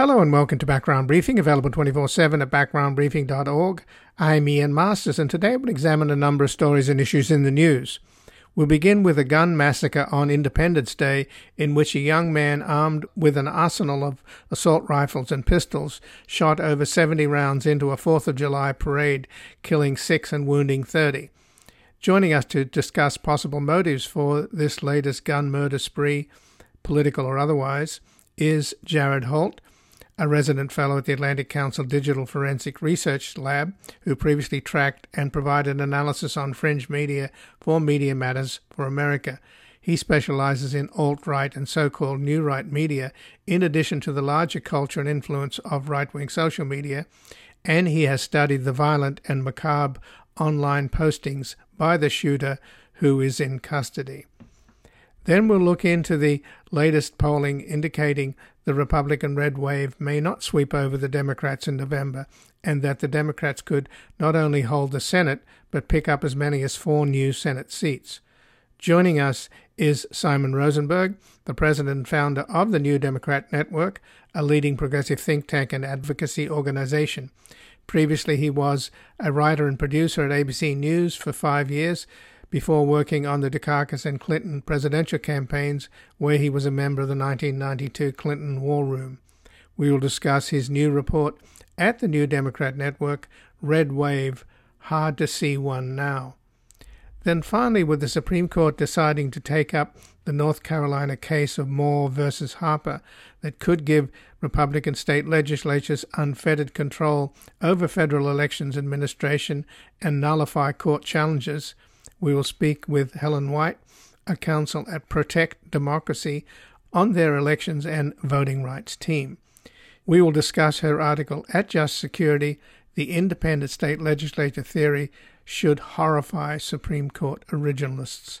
Hello and welcome to Background Briefing, available 24 7 at backgroundbriefing.org. I'm Ian Masters, and today we'll examine a number of stories and issues in the news. We'll begin with a gun massacre on Independence Day, in which a young man armed with an arsenal of assault rifles and pistols shot over 70 rounds into a 4th of July parade, killing six and wounding 30. Joining us to discuss possible motives for this latest gun murder spree, political or otherwise, is Jared Holt a resident fellow at the Atlantic Council Digital Forensic Research Lab, who previously tracked and provided analysis on fringe media for Media Matters for America. He specializes in alt right and so called new right media, in addition to the larger culture and influence of right wing social media, and he has studied the violent and macabre online postings by the shooter who is in custody. Then we'll look into the latest polling indicating the Republican red wave may not sweep over the Democrats in November, and that the Democrats could not only hold the Senate, but pick up as many as four new Senate seats. Joining us is Simon Rosenberg, the president and founder of the New Democrat Network, a leading progressive think tank and advocacy organization. Previously, he was a writer and producer at ABC News for five years before working on the Dukakis and Clinton presidential campaigns, where he was a member of the 1992 Clinton War Room. We will discuss his new report at the New Democrat Network, Red Wave Hard to See One Now. Then finally, with the Supreme Court deciding to take up the North Carolina case of Moore versus Harper that could give Republican state legislatures unfettered control over federal elections administration and nullify court challenges, we will speak with Helen White, a counsel at Protect Democracy, on their elections and voting rights team. We will discuss her article at Just Security The Independent State Legislature Theory Should Horrify Supreme Court Originalists.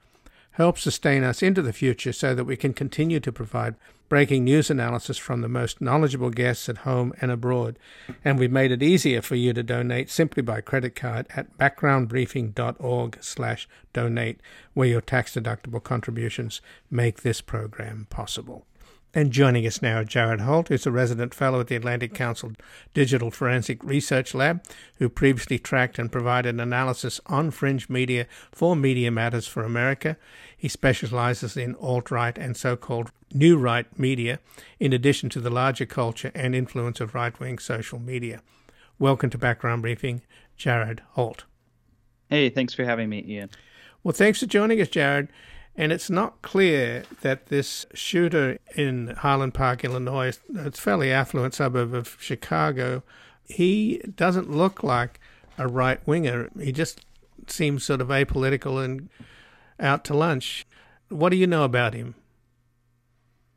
Help sustain us into the future so that we can continue to provide breaking news analysis from the most knowledgeable guests at home and abroad. And we've made it easier for you to donate simply by credit card at backgroundbriefing.org slash donate, where your tax-deductible contributions make this program possible. And joining us now, Jared Holt, who's a resident fellow at the Atlantic Council Digital Forensic Research Lab, who previously tracked and provided analysis on fringe media for Media Matters for America. He specializes in alt right and so called new right media, in addition to the larger culture and influence of right wing social media. Welcome to Background Briefing, Jared Holt. Hey, thanks for having me, Ian. Well, thanks for joining us, Jared. And it's not clear that this shooter in Highland Park, Illinois, it's a fairly affluent suburb of Chicago, he doesn't look like a right winger. He just seems sort of apolitical and out to lunch. What do you know about him?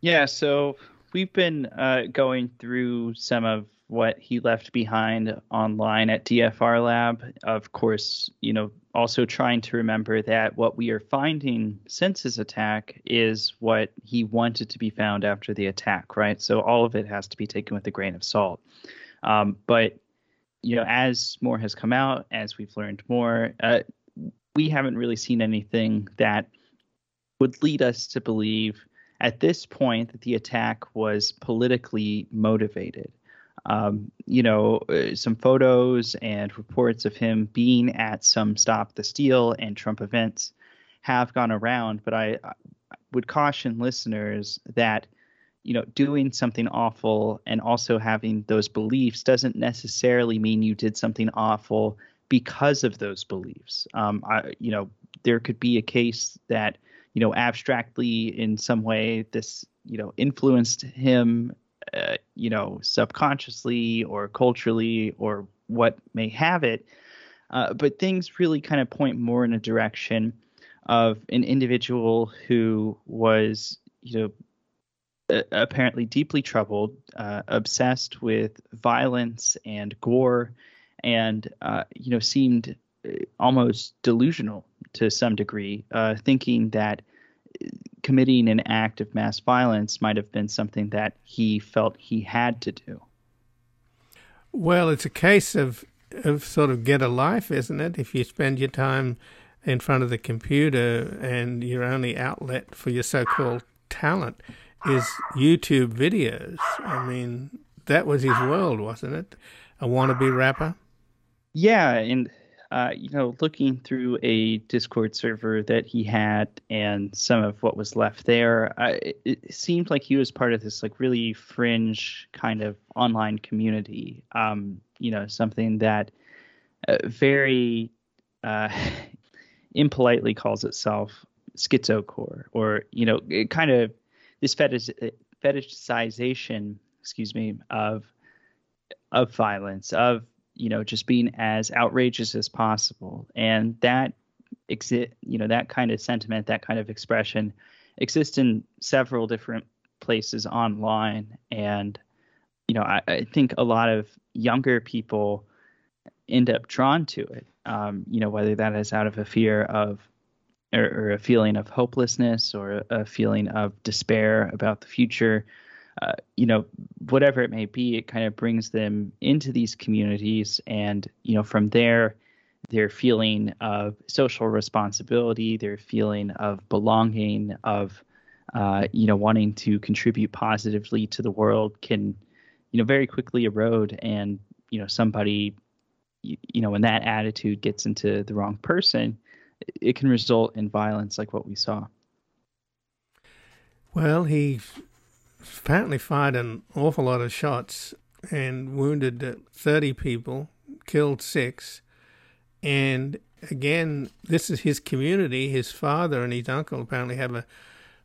Yeah, so we've been uh, going through some of what he left behind online at DFR Lab. Of course, you know, also trying to remember that what we are finding since his attack is what he wanted to be found after the attack, right? So all of it has to be taken with a grain of salt. Um, but you know, as more has come out, as we've learned more, uh, we haven't really seen anything that would lead us to believe at this point that the attack was politically motivated um, you know, uh, some photos and reports of him being at some Stop the Steal and Trump events have gone around. But I, I would caution listeners that, you know, doing something awful and also having those beliefs doesn't necessarily mean you did something awful because of those beliefs. Um, I, you know, there could be a case that, you know, abstractly in some way this, you know, influenced him uh, you know, subconsciously or culturally or what may have it. Uh, but things really kind of point more in a direction of an individual who was, you know, apparently deeply troubled, uh, obsessed with violence and gore, and uh, you know seemed almost delusional to some degree, uh, thinking that committing an act of mass violence might have been something that he felt he had to do. Well, it's a case of of sort of get a life, isn't it? If you spend your time in front of the computer and your only outlet for your so-called talent is YouTube videos. I mean, that was his world, wasn't it? A wannabe rapper. Yeah, and uh, you know, looking through a Discord server that he had and some of what was left there, it seemed like he was part of this like really fringe kind of online community. Um, you know, something that uh, very uh, impolitely calls itself schizocore, or you know, kind of this fetish, fetishization, excuse me, of of violence, of you know just being as outrageous as possible. And that exist you know that kind of sentiment that kind of expression exists in several different places online. And you know I, I think a lot of younger people end up drawn to it um, you know whether that is out of a fear of or, or a feeling of hopelessness or a, a feeling of despair about the future uh, you know, whatever it may be, it kind of brings them into these communities, and you know, from there, their feeling of social responsibility, their feeling of belonging, of uh, you know, wanting to contribute positively to the world can, you know, very quickly erode, and you know, somebody, you, you know, when that attitude gets into the wrong person, it can result in violence, like what we saw. Well, he apparently fired an awful lot of shots and wounded 30 people, killed six. And again, this is his community. His father and his uncle apparently have a,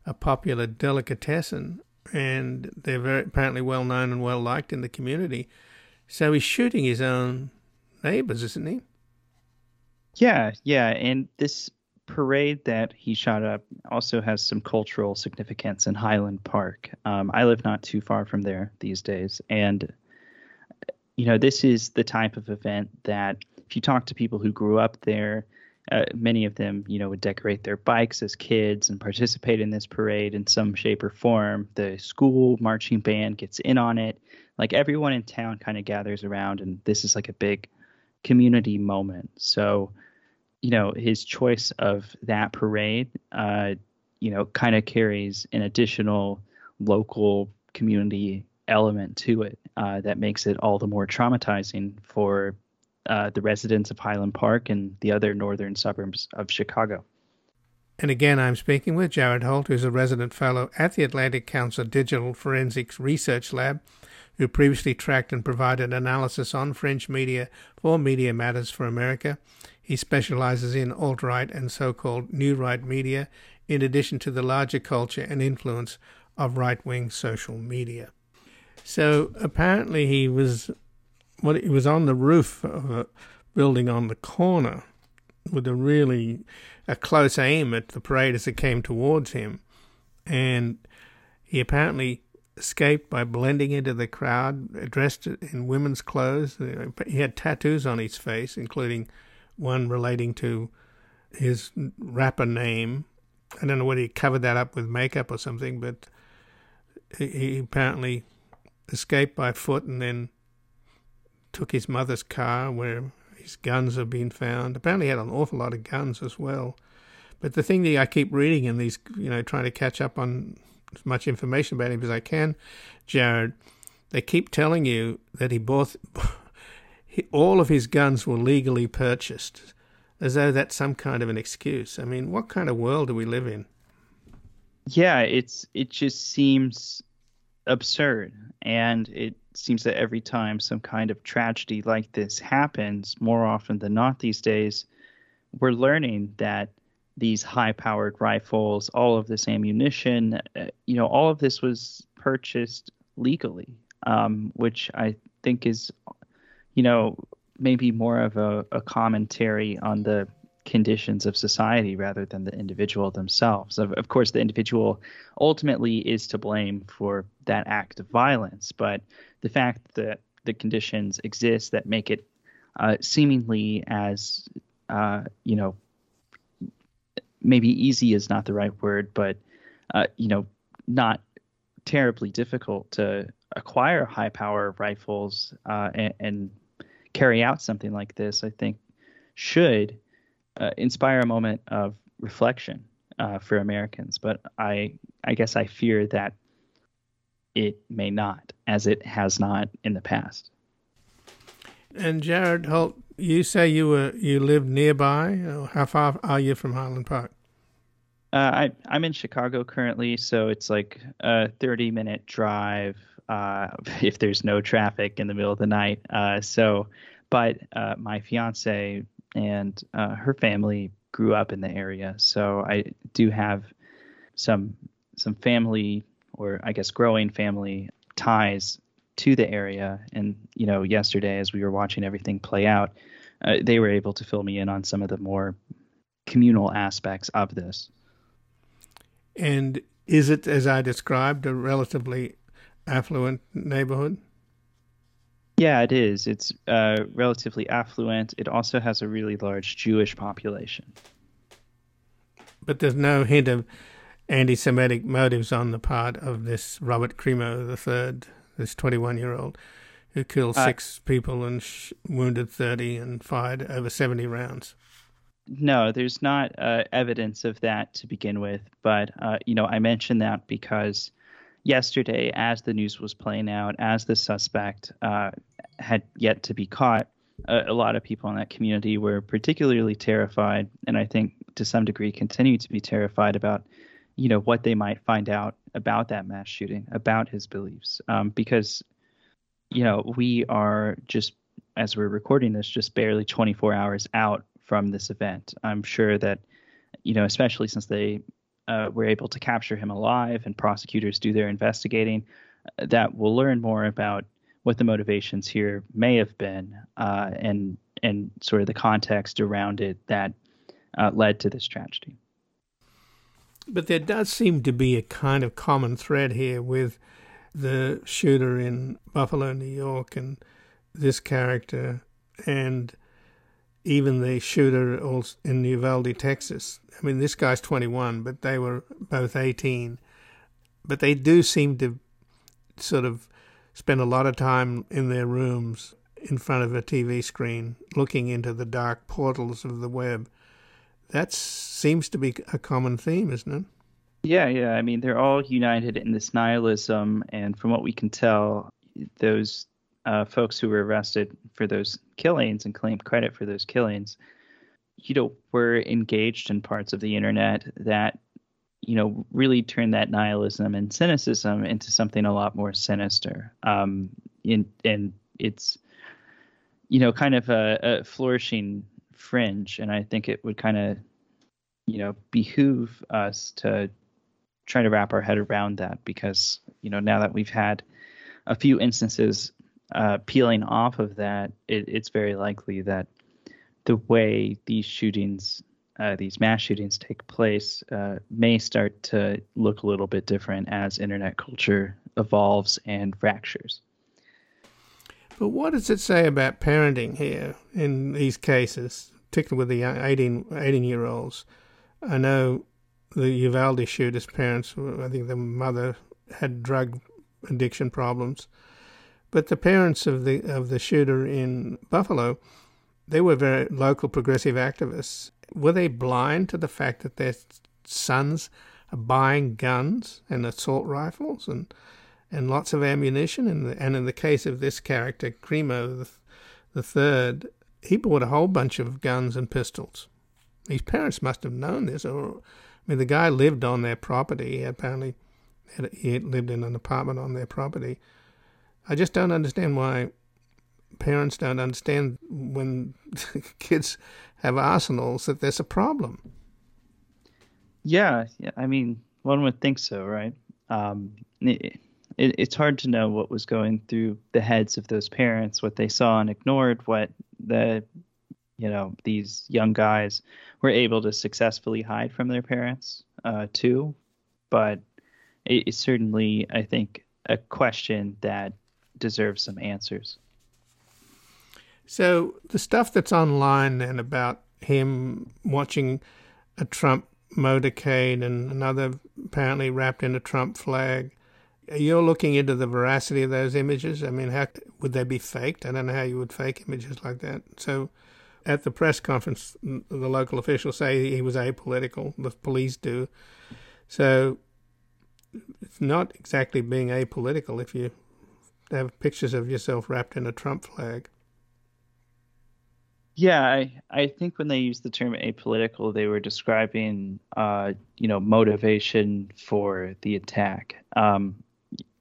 a popular delicatessen, and they're very apparently well known and well liked in the community. So he's shooting his own neighbors, isn't he? Yeah, yeah. And this parade that he shot up also has some cultural significance in Highland Park. Um, I live not too far from there these days, and you know this is the type of event that if you talk to people who grew up there, uh, many of them you know would decorate their bikes as kids and participate in this parade in some shape or form. The school marching band gets in on it. Like everyone in town kind of gathers around, and this is like a big community moment. So you know, his choice of that parade, uh, you know, kind of carries an additional local community element to it uh, that makes it all the more traumatizing for uh, the residents of Highland Park and the other northern suburbs of Chicago. And again, I'm speaking with Jared Holt, who's a resident fellow at the Atlantic Council Digital Forensics Research Lab, who previously tracked and provided analysis on French media for Media Matters for America. He specializes in alt right and so called new right media, in addition to the larger culture and influence of right wing social media. So apparently he was well, he was on the roof of a building on the corner with a really a close aim at the parade as it came towards him, and he apparently escaped by blending into the crowd, dressed in women's clothes. He had tattoos on his face, including one relating to his rapper name. I don't know whether he covered that up with makeup or something, but he apparently escaped by foot and then took his mother's car where his guns have been found. Apparently, he had an awful lot of guns as well. But the thing that I keep reading in these, you know, trying to catch up on as much information about him as I can, Jared, they keep telling you that he bought all of his guns were legally purchased, as though that's some kind of an excuse. I mean, what kind of world do we live in? Yeah, it's it just seems absurd, and it seems that every time some kind of tragedy like this happens, more often than not these days, we're learning that these high-powered rifles, all of this ammunition, uh, you know, all of this was purchased legally, um, which I think is you know, maybe more of a, a commentary on the conditions of society rather than the individual themselves. Of, of, course, the individual ultimately is to blame for that act of violence, but the fact that the conditions exist that make it uh, seemingly as uh, you know, maybe easy is not the right word, but uh, you know, not terribly difficult to acquire high power rifles uh, and, and, carry out something like this, I think should uh, inspire a moment of reflection uh, for Americans. But I, I guess I fear that it may not, as it has not in the past. And Jared Holt, you say you were you lived nearby. How far are you from Highland Park? Uh, I I'm in Chicago currently, so it's like a 30 minute drive uh, if there's no traffic in the middle of the night. Uh, so, but uh, my fiance and uh, her family grew up in the area, so I do have some some family or I guess growing family ties to the area. And you know, yesterday as we were watching everything play out, uh, they were able to fill me in on some of the more communal aspects of this. And is it, as I described, a relatively affluent neighborhood? Yeah, it is. It's uh, relatively affluent. It also has a really large Jewish population. But there's no hint of anti Semitic motives on the part of this Robert Crimo III, this 21 year old, who killed uh, six people and sh- wounded 30 and fired over 70 rounds no, there's not uh, evidence of that to begin with. But uh, you know, I mention that because yesterday, as the news was playing out, as the suspect uh, had yet to be caught, a, a, lot of people in that community were particularly terrified, and I think to some degree continue to be terrified about, you know, what they might find out about that mass shooting, about his beliefs, um, because, you know, we are just as we're recording this, just barely 24 hours out from this event. I'm sure that, you know, especially since they uh, were able to capture him alive and prosecutors do their investigating, uh, that we'll learn more about what the motivations here may have been uh, and and sort of the context around it that uh, led to this tragedy. But there does seem to be a kind of common thread here with the shooter in Buffalo, New York, and this character, and even the shooter in Uvalde, Texas. I mean, this guy's 21, but they were both 18. But they do seem to sort of spend a lot of time in their rooms in front of a TV screen looking into the dark portals of the web. That seems to be a common theme, isn't it? Yeah, yeah. I mean, they're all united in this nihilism, and from what we can tell, those uh, folks who were arrested for those killings and claimed credit for those killings, you know, were engaged in parts of the internet that, you know, really turned that nihilism and cynicism into something a lot more sinister. Um, in, and it's, you know, kind of a, a flourishing fringe, and I think it would kind of, you know, behoove us to try to wrap our head around that because, you know, now that we've had a few instances uh, peeling off of that, it, it's very likely that the way these shootings, uh, these mass shootings take place, uh, may start to look a little bit different as internet culture evolves and fractures. But what does it say about parenting here in these cases, particularly with the young 18, 18 year olds? I know the Uvalde shooter's parents, I think the mother had drug addiction problems. But the parents of the of the shooter in Buffalo, they were very local progressive activists. Were they blind to the fact that their sons are buying guns and assault rifles and and lots of ammunition? And the, and in the case of this character, Crimo the, the third, he bought a whole bunch of guns and pistols. His parents must have known this, or I mean, the guy lived on their property. He apparently had, he lived in an apartment on their property I just don't understand why parents don't understand when kids have arsenals that there's a problem. Yeah, yeah. I mean, one would think so, right? Um, it, it, it's hard to know what was going through the heads of those parents, what they saw and ignored, what the you know these young guys were able to successfully hide from their parents uh, too. But it, it's certainly, I think, a question that deserves some answers. So the stuff that's online and about him watching a Trump motorcade and another apparently wrapped in a Trump flag. You're looking into the veracity of those images. I mean, how would they be faked? I don't know how you would fake images like that. So, at the press conference, the local officials say he was apolitical. The police do. So, it's not exactly being apolitical if you have pictures of yourself wrapped in a Trump flag. Yeah, I, I think when they used the term apolitical, they were describing, uh, you know, motivation for the attack. Um,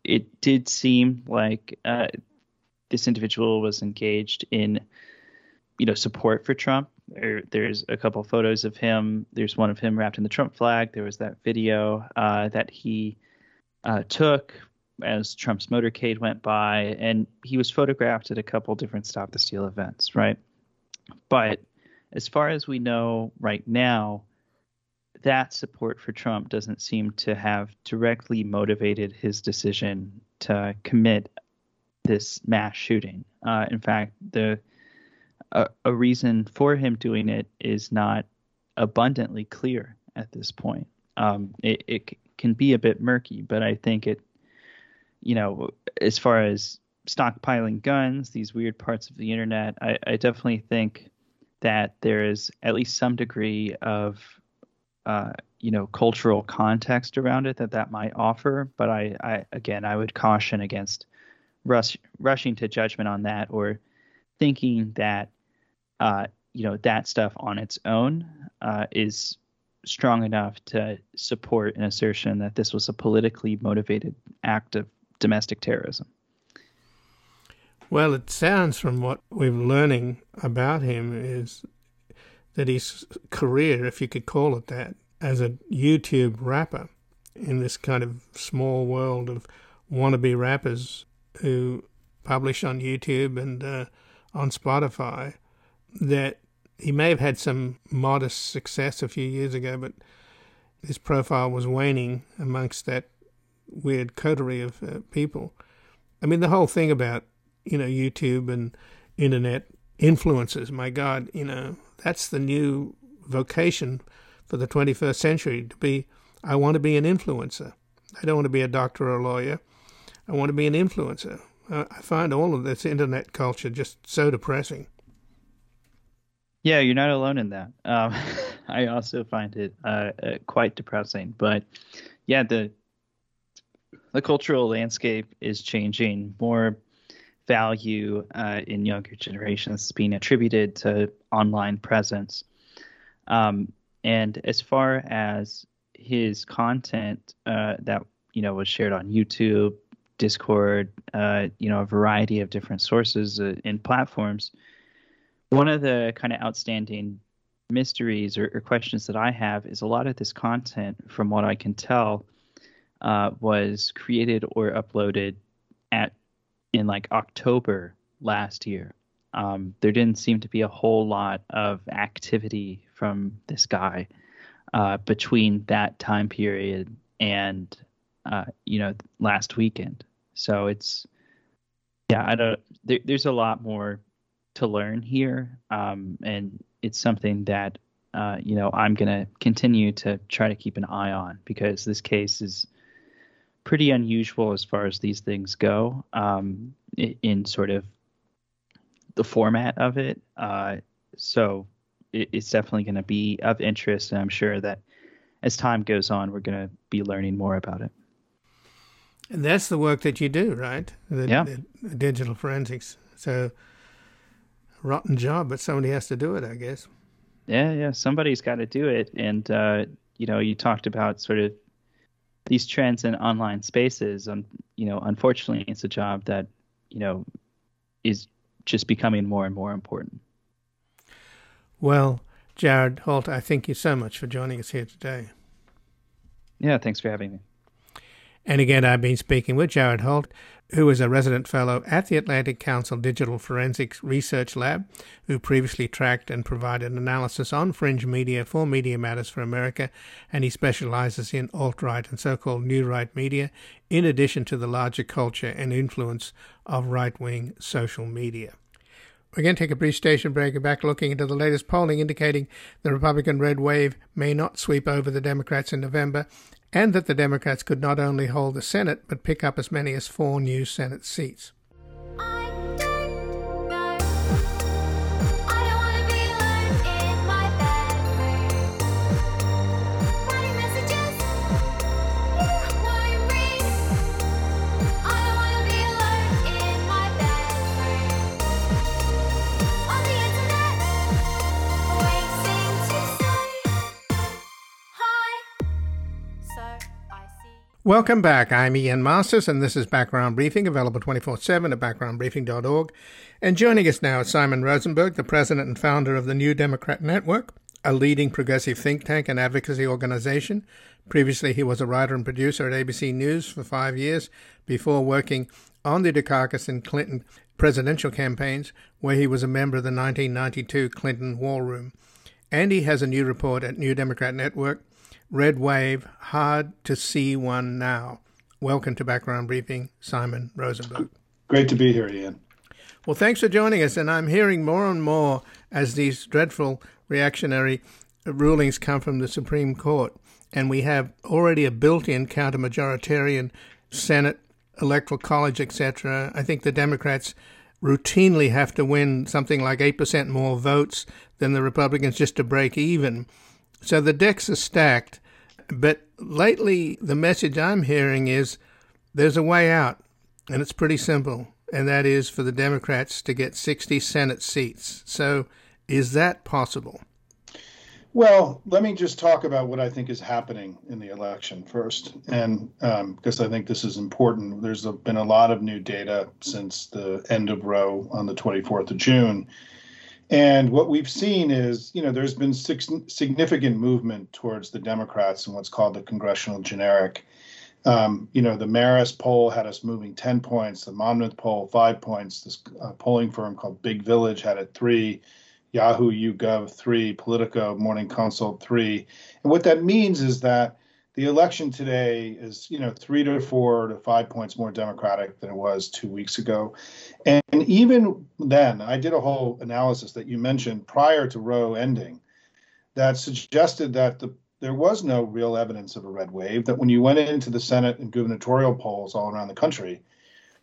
it did seem like uh, this individual was engaged in, you know, support for Trump. There, there's a couple photos of him. There's one of him wrapped in the Trump flag. There was that video uh, that he uh, took as Trump's motorcade went by, and he was photographed at a couple different Stop the Steal events, right? But as far as we know right now, that support for Trump doesn't seem to have directly motivated his decision to commit this mass shooting. Uh, in fact, the a, a, reason for him doing it is not abundantly clear at this point. Um, it, it can be a bit murky, but I think it, you know, as far as stockpiling guns, these weird parts of the internet, I, I definitely think that there is at least some degree of, uh, you know, cultural context around it that that might offer. But I, I again, I would caution against rush, rushing to judgment on that or thinking that, uh, you know, that stuff on its own uh, is strong enough to support an assertion that this was a politically motivated act of domestic terrorism. Well, it sounds from what we're learning about him is that his career, if you could call it that, as a YouTube rapper in this kind of small world of wannabe rappers who publish on YouTube and uh, on Spotify, that he may have had some modest success a few years ago, but his profile was waning amongst that weird coterie of uh, people. I mean, the whole thing about you know, YouTube and internet influencers. My God, you know, that's the new vocation for the 21st century to be, I want to be an influencer. I don't want to be a doctor or a lawyer. I want to be an influencer. I find all of this internet culture just so depressing. Yeah, you're not alone in that. Um, I also find it uh, uh, quite depressing. But yeah, the the cultural landscape is changing. More value uh, in younger generations being attributed to online presence. Um, and as far as his content uh, that you know was shared on YouTube, Discord, uh, you know, a variety of different sources uh, and platforms, one of the kind of outstanding mysteries or, or, questions that I have is a lot of this content, from what I can tell, uh, was created or uploaded at in like October last year. Um, there didn't seem to be a whole lot of activity from this guy uh, between that time period and uh, you know last weekend. So it's yeah, I don't. There, there's a lot more to learn here, um, and it's something that uh, you know I'm gonna continue to try to keep an eye on because this case is pretty unusual as far as these things go um, in sort of the format of it. Uh, so it, it's definitely going to be of interest, and I'm sure that as time goes on, we're going to be learning more about it. And that's the work that you do, right? The, yeah. The digital forensics. So, rotten job, but somebody has to do it, I guess. Yeah, yeah. Somebody's got to do it. And, uh, you know, you talked about sort of these trends in online spaces, um, you know, unfortunately, it's a job that you know is just becoming more and more important. Well, Jared Holt, I thank you so much for joining us here today. Yeah, thanks for having me. And again, I've been speaking with Jared Holt, who is a resident fellow at the Atlantic Council Digital Forensics Research Lab, who previously tracked and provided analysis on fringe media for Media Matters for America, and he specializes in alt right and so called new right media, in addition to the larger culture and influence of right wing social media. We're going to take a brief station break. And back looking into the latest polling indicating the Republican red wave may not sweep over the Democrats in November, and that the Democrats could not only hold the Senate but pick up as many as four new Senate seats. Welcome back. I'm Ian Masters, and this is Background Briefing, available 24 7 at backgroundbriefing.org. And joining us now is Simon Rosenberg, the president and founder of the New Democrat Network, a leading progressive think tank and advocacy organization. Previously, he was a writer and producer at ABC News for five years before working on the Dukakis and Clinton presidential campaigns, where he was a member of the 1992 Clinton War Room. And he has a new report at New Democrat Network Red Wave, hard to see one now. Welcome to Background Briefing, Simon Rosenberg. Great to be here, Ian. Well, thanks for joining us. And I'm hearing more and more as these dreadful reactionary rulings come from the Supreme Court. And we have already a built in counter majoritarian Senate, Electoral College, etc. I think the Democrats routinely have to win something like 8% more votes than the Republicans just to break even. So the decks are stacked. But lately, the message I'm hearing is there's a way out, and it's pretty simple, and that is for the Democrats to get 60 Senate seats. So is that possible? Well, let me just talk about what I think is happening in the election first, and because um, I think this is important. There's been a lot of new data since the end of Roe on the 24th of June, and what we've seen is, you know, there's been significant movement towards the Democrats in what's called the congressional generic. Um, you know, the Marist poll had us moving 10 points, the Monmouth poll, five points. This uh, polling firm called Big Village had it three, Yahoo YouGov, three, Politico, Morning Consult, three. And what that means is that the election today is, you know, three to four to five points more Democratic than it was two weeks ago. And, even then, I did a whole analysis that you mentioned prior to Roe ending that suggested that the there was no real evidence of a red wave, that when you went into the Senate and gubernatorial polls all around the country,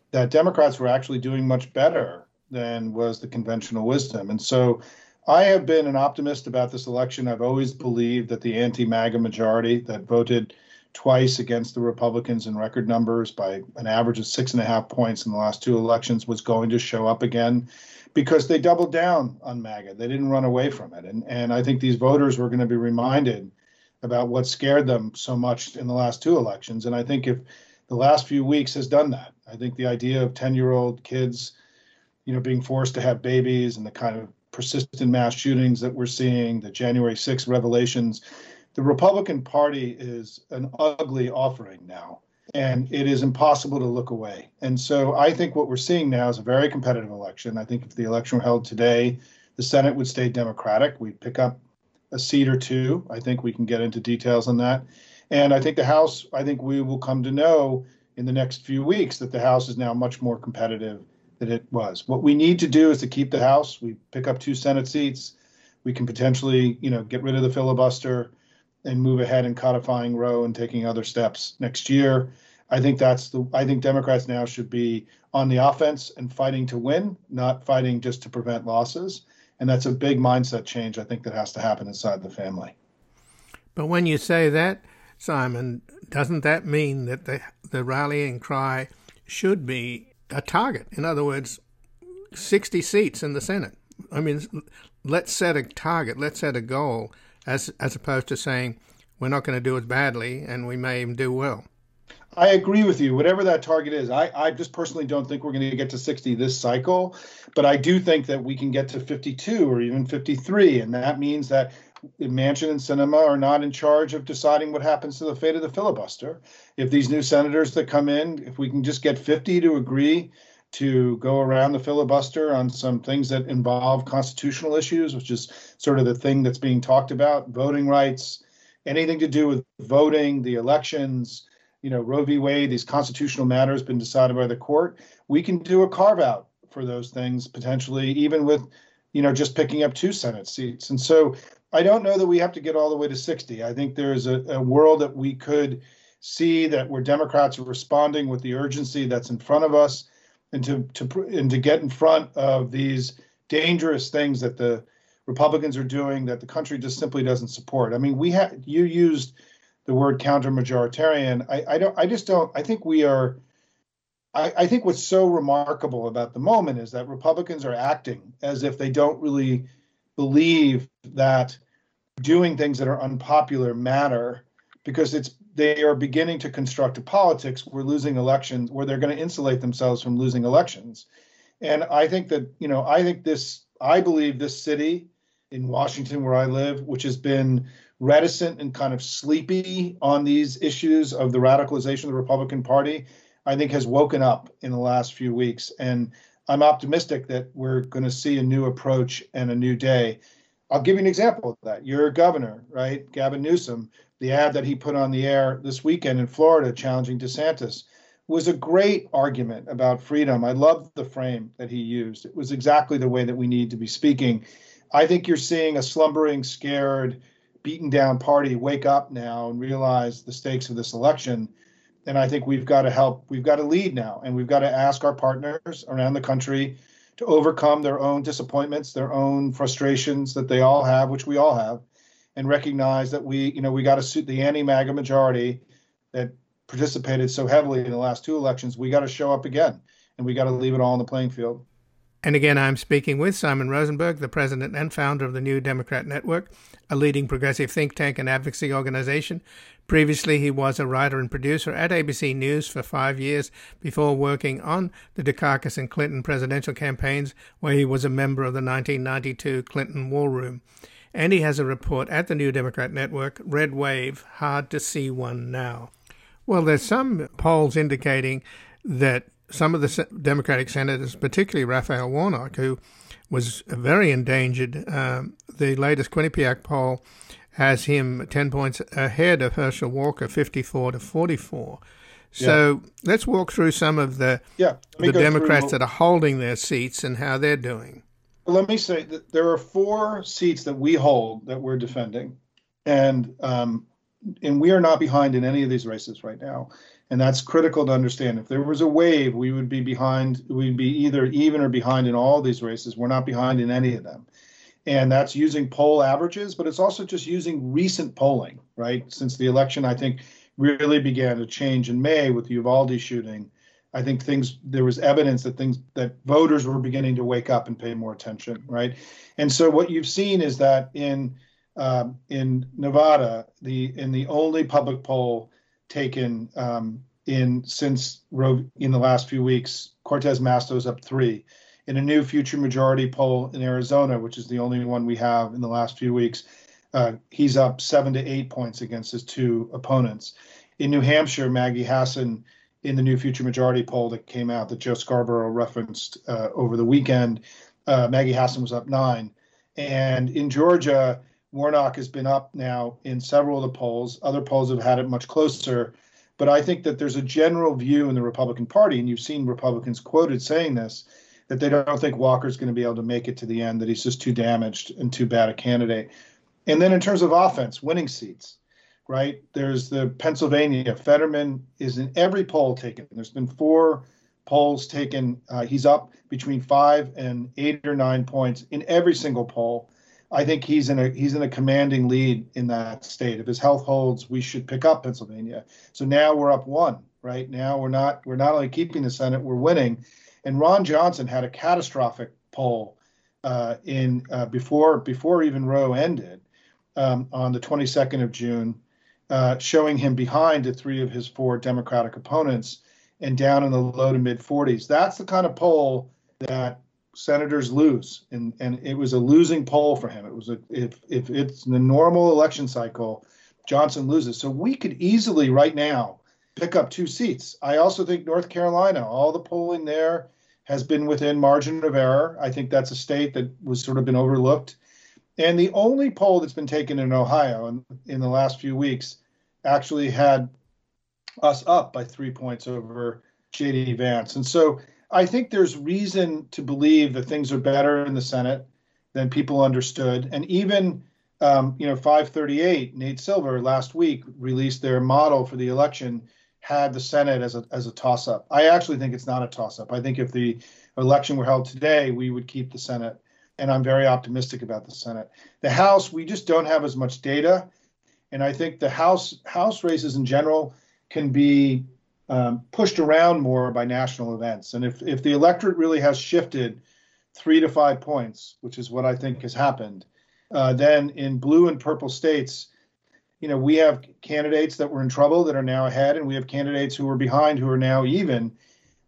that Democrats were actually doing much better than was the conventional wisdom. And so I have been an optimist about this election. I've always believed that the anti MAGA majority that voted twice against the Republicans in record numbers by an average of six and a half points in the last two elections was going to show up again because they doubled down on MAGA. They didn't run away from it. And, and I think these voters were going to be reminded about what scared them so much in the last two elections. And I think if the last few weeks has done that, I think the idea of 10 year old kids, you know, being forced to have babies and the kind of persistent mass shootings that we're seeing, the January 6th revelations, the Republican Party is an ugly offering now, and it is impossible to look away. And so I think what we're seeing now is a very competitive election. I think if the election were held today, the Senate would stay Democratic. We'd pick up a seat or two. I think we can get into details on that. And I think the House, I think we will come to know in the next few weeks that the House is now much more competitive that it was. What we need to do is to keep the House. We pick up two Senate seats. We can potentially, you know, get rid of the filibuster and move ahead in codifying Roe and taking other steps next year. I think that's the. I think Democrats now should be on the offense and fighting to win, not fighting just to prevent losses. And that's a big mindset change. I think that has to happen inside the family. But when you say that, Simon, doesn't that mean that the the rallying cry should be a target. In other words, 60 seats in the Senate. I mean, let's set a target, let's set a goal, as as opposed to saying we're not going to do as badly and we may even do well. I agree with you. Whatever that target is, I, I just personally don't think we're going to get to 60 this cycle, but I do think that we can get to 52 or even 53, and that means that Manchin and Sinema are not in charge of deciding what happens to the fate of the filibuster. If these new senators that come in, if we can just get 50 to agree to go around the filibuster on some things that involve constitutional issues, which is sort of the thing that's being talked about, voting rights, anything to do with voting, the elections, you know, Roe v. Wade, these constitutional matters been decided by the court, we can do a carve out for those things potentially, even with, you know, just picking up two Senate seats. And so I don't know that we have to get all the way to 60. I think there's a, a world that we could see that where Democrats are responding with the urgency that's in front of us and to, to and to get in front of these dangerous things that the Republicans are doing that the country just simply doesn't support. I mean, we had you used the word counter majoritarian. I, I don't. I just don't. I think we are. I, I think what's so remarkable about the moment is that Republicans are acting as if they don't really believe that doing things that are unpopular matter because it's they are beginning to construct a politics where losing elections where they're going to insulate themselves from losing elections. And i think that you know i think this i believe this city in washington where i live which has been reticent and kind of sleepy on these issues of the radicalization of the republican party i think has woken up in the last few weeks. And i'm optimistic that we're going to see a new approach and a new day I'll give you an example of that. Your governor, right, Gavin Newsom, the ad that he put on the air this weekend in Florida challenging DeSantis was a great argument about freedom. I love the frame that he used. It was exactly the way that we need to be speaking. I think you're seeing a slumbering, scared, beaten down party wake up now and realize the stakes of this election. And I think we've got to help, we've got to lead now, and we've got to ask our partners around the country to overcome their own disappointments, their own frustrations that they all have, which we all have, and recognize that we, you know, we got to suit the anti-MAGA majority that participated so heavily in the last two elections. We got to show up again, and we got to leave it all on the playing field. And again, I'm speaking with Simon Rosenberg, the president and founder of the New Democrat Network, a leading progressive think tank and advocacy organization. Previously, he was a writer and producer at ABC News for five years before working on the Dukakis and Clinton presidential campaigns, where he was a member of the 1992 Clinton War Room. And he has a report at the New Democrat Network, Red Wave Hard to See One Now. Well, there's some polls indicating that some of the Democratic senators, particularly Raphael Warnock, who was very endangered. Um, the latest Quinnipiac poll has him 10 points ahead of Herschel Walker, 54 to 44. So yeah. let's walk through some of the yeah, the Democrats that are holding their seats and how they're doing. Let me say that there are four seats that we hold that we're defending, and um, and we are not behind in any of these races right now and that's critical to understand. If there was a wave, we would be behind. We'd be either even or behind in all these races. We're not behind in any of them, and that's using poll averages, but it's also just using recent polling. Right since the election, I think really began to change in May with the Uvalde shooting. I think things there was evidence that things that voters were beginning to wake up and pay more attention. Right, and so what you've seen is that in um, in Nevada, the in the only public poll taken um, in since in the last few weeks. Cortez Masto's up three. In a new future majority poll in Arizona, which is the only one we have in the last few weeks, uh, he's up seven to eight points against his two opponents. In New Hampshire, Maggie Hassan, in the new future majority poll that came out that Joe Scarborough referenced uh, over the weekend, uh, Maggie Hassan was up nine. And in Georgia, Warnock has been up now in several of the polls. Other polls have had it much closer. But I think that there's a general view in the Republican Party, and you've seen Republicans quoted saying this, that they don't think Walker's going to be able to make it to the end, that he's just too damaged and too bad a candidate. And then in terms of offense, winning seats, right? There's the Pennsylvania. Fetterman is in every poll taken. There's been four polls taken. Uh, he's up between five and eight or nine points in every single poll. I think he's in a he's in a commanding lead in that state. If his health holds, we should pick up Pennsylvania. So now we're up one. Right now we're not we're not only keeping the Senate, we're winning. And Ron Johnson had a catastrophic poll uh, in uh, before before even Roe ended um, on the 22nd of June, uh, showing him behind the three of his four Democratic opponents and down in the low to mid 40s. That's the kind of poll that senators lose, and and it was a losing poll for him. It was a if if it's the normal election cycle, Johnson loses. So we could easily right now pick up two seats. I also think North Carolina, all the polling there has been within margin of error. I think that's a state that was sort of been overlooked. And the only poll that's been taken in Ohio in, in the last few weeks actually had us up by three points over JD Vance. And so I think there's reason to believe that things are better in the Senate than people understood. And even, um, you know, 538, Nate Silver last week released their model for the election, had the Senate as a, as a toss up. I actually think it's not a toss up. I think if the election were held today, we would keep the Senate. And I'm very optimistic about the Senate. The House, we just don't have as much data. And I think the House House races in general can be um, pushed around more by national events. And if, if the electorate really has shifted three to five points, which is what I think has happened, uh, then in blue and purple states, you know, we have candidates that were in trouble that are now ahead, and we have candidates who are behind who are now even.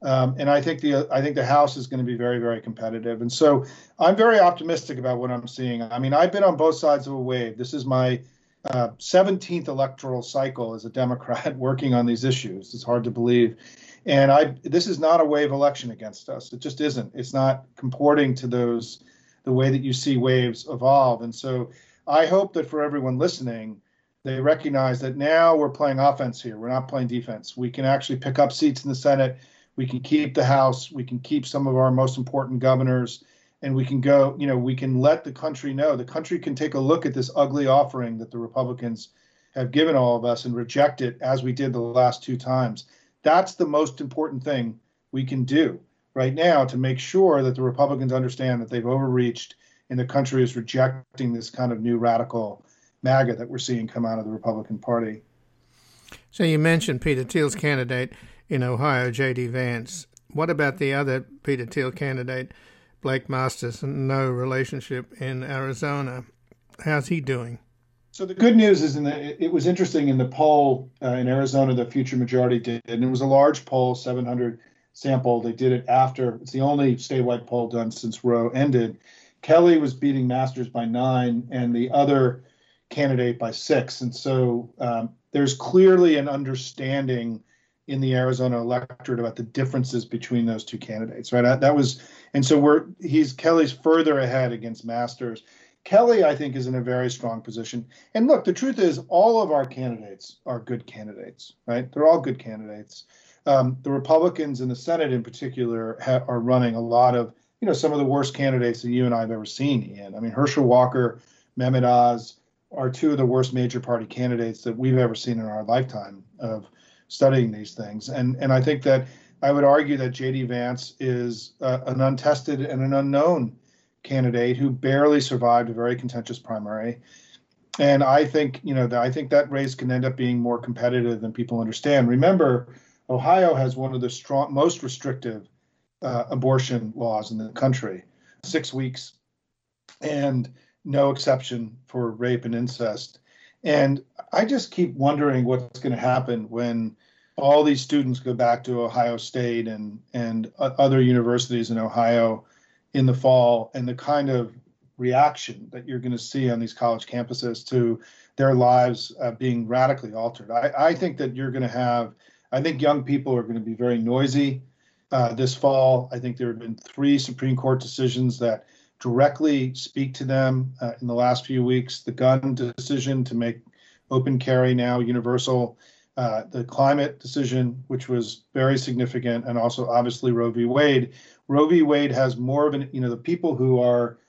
Um, and I think the I think the House is going to be very very competitive, and so I'm very optimistic about what I'm seeing. I mean, I've been on both sides of a wave. This is my uh, 17th electoral cycle as a Democrat working on these issues. It's hard to believe. And I, this is not a wave election against us. It just isn't. It's not comporting to those, the way that you see waves evolve. And so I hope that for everyone listening, they recognize that now we're playing offense here. We're not playing defense. We can actually pick up seats in the Senate. We can keep the House. We can keep some of our most important governors and we can go, you know, we can let the country know. The country can take a look at this ugly offering that the Republicans have given all of us and reject it as we did the last two times. That's the most important thing we can do right now to make sure that the Republicans understand that they've overreached and the country is rejecting this kind of new radical MAGA that we're seeing come out of the Republican Party. So you mentioned Peter Thiel's candidate in Ohio, J.D. Vance. What about the other Peter Thiel candidate? Blake Masters, no relationship in Arizona. How's he doing? So the good news is, in the, it was interesting in the poll uh, in Arizona, the Future Majority did, and it was a large poll, 700 sample. They did it after it's the only statewide poll done since Roe ended. Kelly was beating Masters by nine, and the other candidate by six, and so um, there's clearly an understanding in the Arizona electorate about the differences between those two candidates, right? That was, and so we're he's Kelly's further ahead against Masters. Kelly, I think, is in a very strong position. And look, the truth is, all of our candidates are good candidates, right? They're all good candidates. Um, the Republicans in the Senate, in particular, ha- are running a lot of, you know, some of the worst candidates that you and I have ever seen. Ian, I mean, Herschel Walker, Mehmet Oz are two of the worst major party candidates that we've ever seen in our lifetime of studying these things. And and I think that I would argue that J.D. Vance is uh, an untested and an unknown candidate who barely survived a very contentious primary. And I think you know that I think that race can end up being more competitive than people understand. Remember, Ohio has one of the strong, most restrictive uh, abortion laws in the country, six weeks, and no exception for rape and incest. And I just keep wondering what's going to happen when all these students go back to Ohio State and and other universities in Ohio in the fall, and the kind of reaction that you're going to see on these college campuses to their lives uh, being radically altered. I, I think that you're going to have. I think young people are going to be very noisy uh, this fall. I think there have been three Supreme Court decisions that directly speak to them uh, in the last few weeks. The gun decision to make open carry now universal, uh, the climate decision, which was very significant, and also obviously Roe v. Wade. Roe v. Wade has more of an, you know, the people who are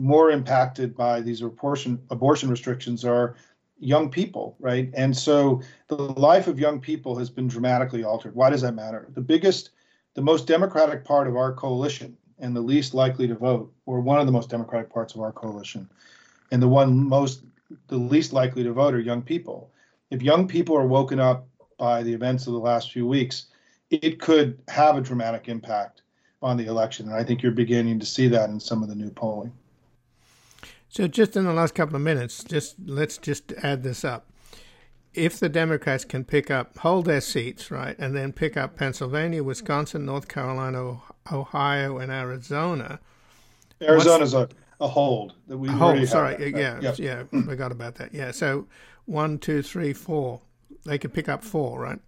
more impacted by these abortion abortion restrictions are young people, right? And so the life of young people has been dramatically altered. Why does that matter? The biggest, the most democratic part of our coalition and the least likely to vote, or one of the most democratic parts of our coalition, and the one most the least likely to vote are young people. If young people are woken up by the events of the last few weeks, it could have a dramatic impact on the election, and I think you're beginning to see that in some of the new polling. So, just in the last couple of minutes, just let's just add this up. If the Democrats can pick up, hold their seats, right, and then pick up Pennsylvania, Wisconsin, North Carolina, Ohio, and Arizona. Arizona's a, a hold that we. Hold, sorry, yeah, yeah, yeah, forgot about that. Yeah, so one, two, three, four. They could pick up four, right?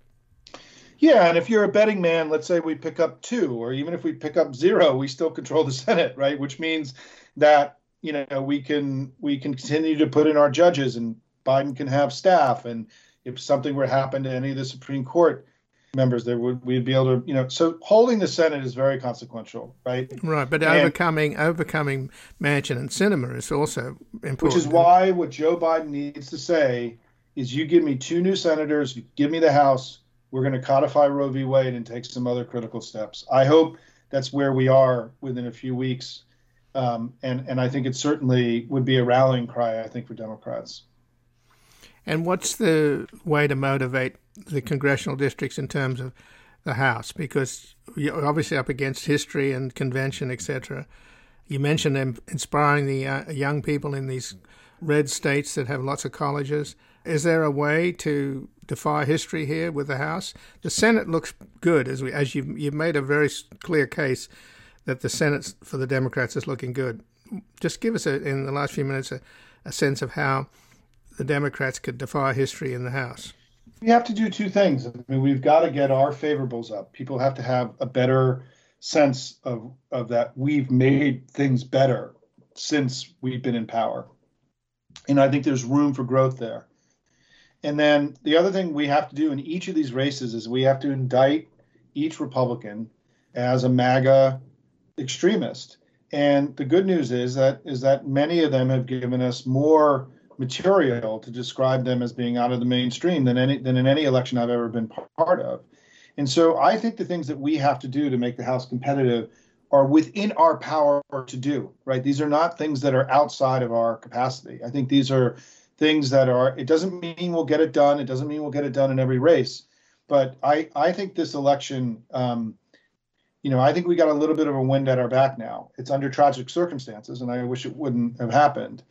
Yeah, and if you're a betting man, let's say we pick up two, or even if we pick up zero, we still control the Senate, right? Which means that you know we can we can continue to put in our judges, and Biden can have staff, and if something were to happen to any of the Supreme Court members there would we'd be able to you know so holding the senate is very consequential right? Right but and, overcoming overcoming Manchin and Sinema is also important. Which is why what joe biden needs to say is you give me two new senators you give me the house we're going to codify roe v. Wade and take some other critical steps. I hope that's where we are within a few weeks. Um, and and i think it certainly would be a rallying cry i think for democrats and what's the way to motivate the congressional districts in terms of the House? Because you're obviously up against history and convention, etc. You mentioned inspiring the uh, young people in these red states that have lots of colleges. Is there a way to defy history here with the House? The Senate looks good, as we as you've you've made a very clear case that the Senate for the Democrats is looking good. Just give us a, in the last few minutes a, a sense of how the Democrats could defy history in the House? We have to do two things. I mean, we've got to get our favorables up. People have to have a better sense of, of that we've made things better since we've been in power. And I think there's room for growth there. And then the other thing we have to do in each of these races is we have to indict each Republican as a MAGA extremist. And the good news is that is that many of them have given us more material to describe them as being out of the mainstream than any than in any election I've ever been part of. And so I think the things that we have to do to make the House competitive are within our power to do, right? These are not things that are outside of our capacity. I think these are things that are, it doesn't mean we'll get it done. It doesn't mean we'll get it done in every race. But I, I think this election, um, you know, I think we got a little bit of a wind at our back now. It's under tragic circumstances, and I wish it wouldn't have happened.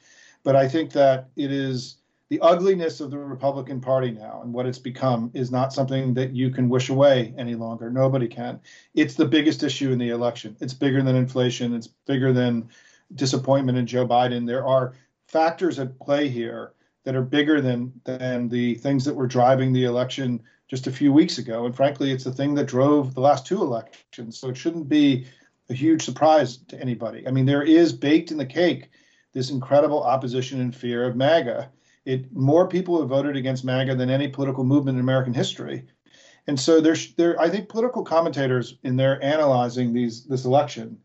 But I think that it is the ugliness of the Republican Party now and what it's become is not something that you can wish away any longer. Nobody can. It's the biggest issue in the election. It's bigger than inflation. It's bigger than disappointment in Joe Biden. There are factors at play here that are bigger than than the things that were driving the election just a few weeks ago. And frankly, it's the thing that drove the last two elections. So it shouldn't be a huge surprise to anybody. I mean, there is baked in the cake this incredible opposition and fear of MAGA. It more people have voted against MAGA than any political movement in American history. And so there's there I think political commentators in their analyzing these this election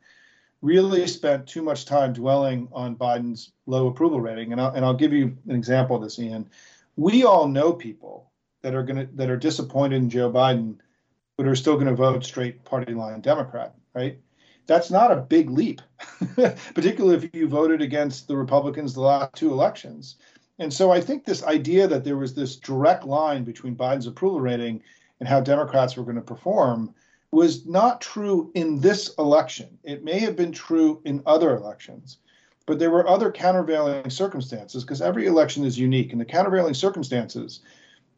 really spent too much time dwelling on Biden's low approval rating. And I'll, and I'll give you an example of this, Ian. We all know people that are going to that are disappointed in Joe Biden, but are still going to vote straight party line Democrat, right? That's not a big leap, particularly if you voted against the Republicans the last two elections. And so I think this idea that there was this direct line between Biden's approval rating and how Democrats were going to perform was not true in this election. It may have been true in other elections, but there were other countervailing circumstances because every election is unique. And the countervailing circumstances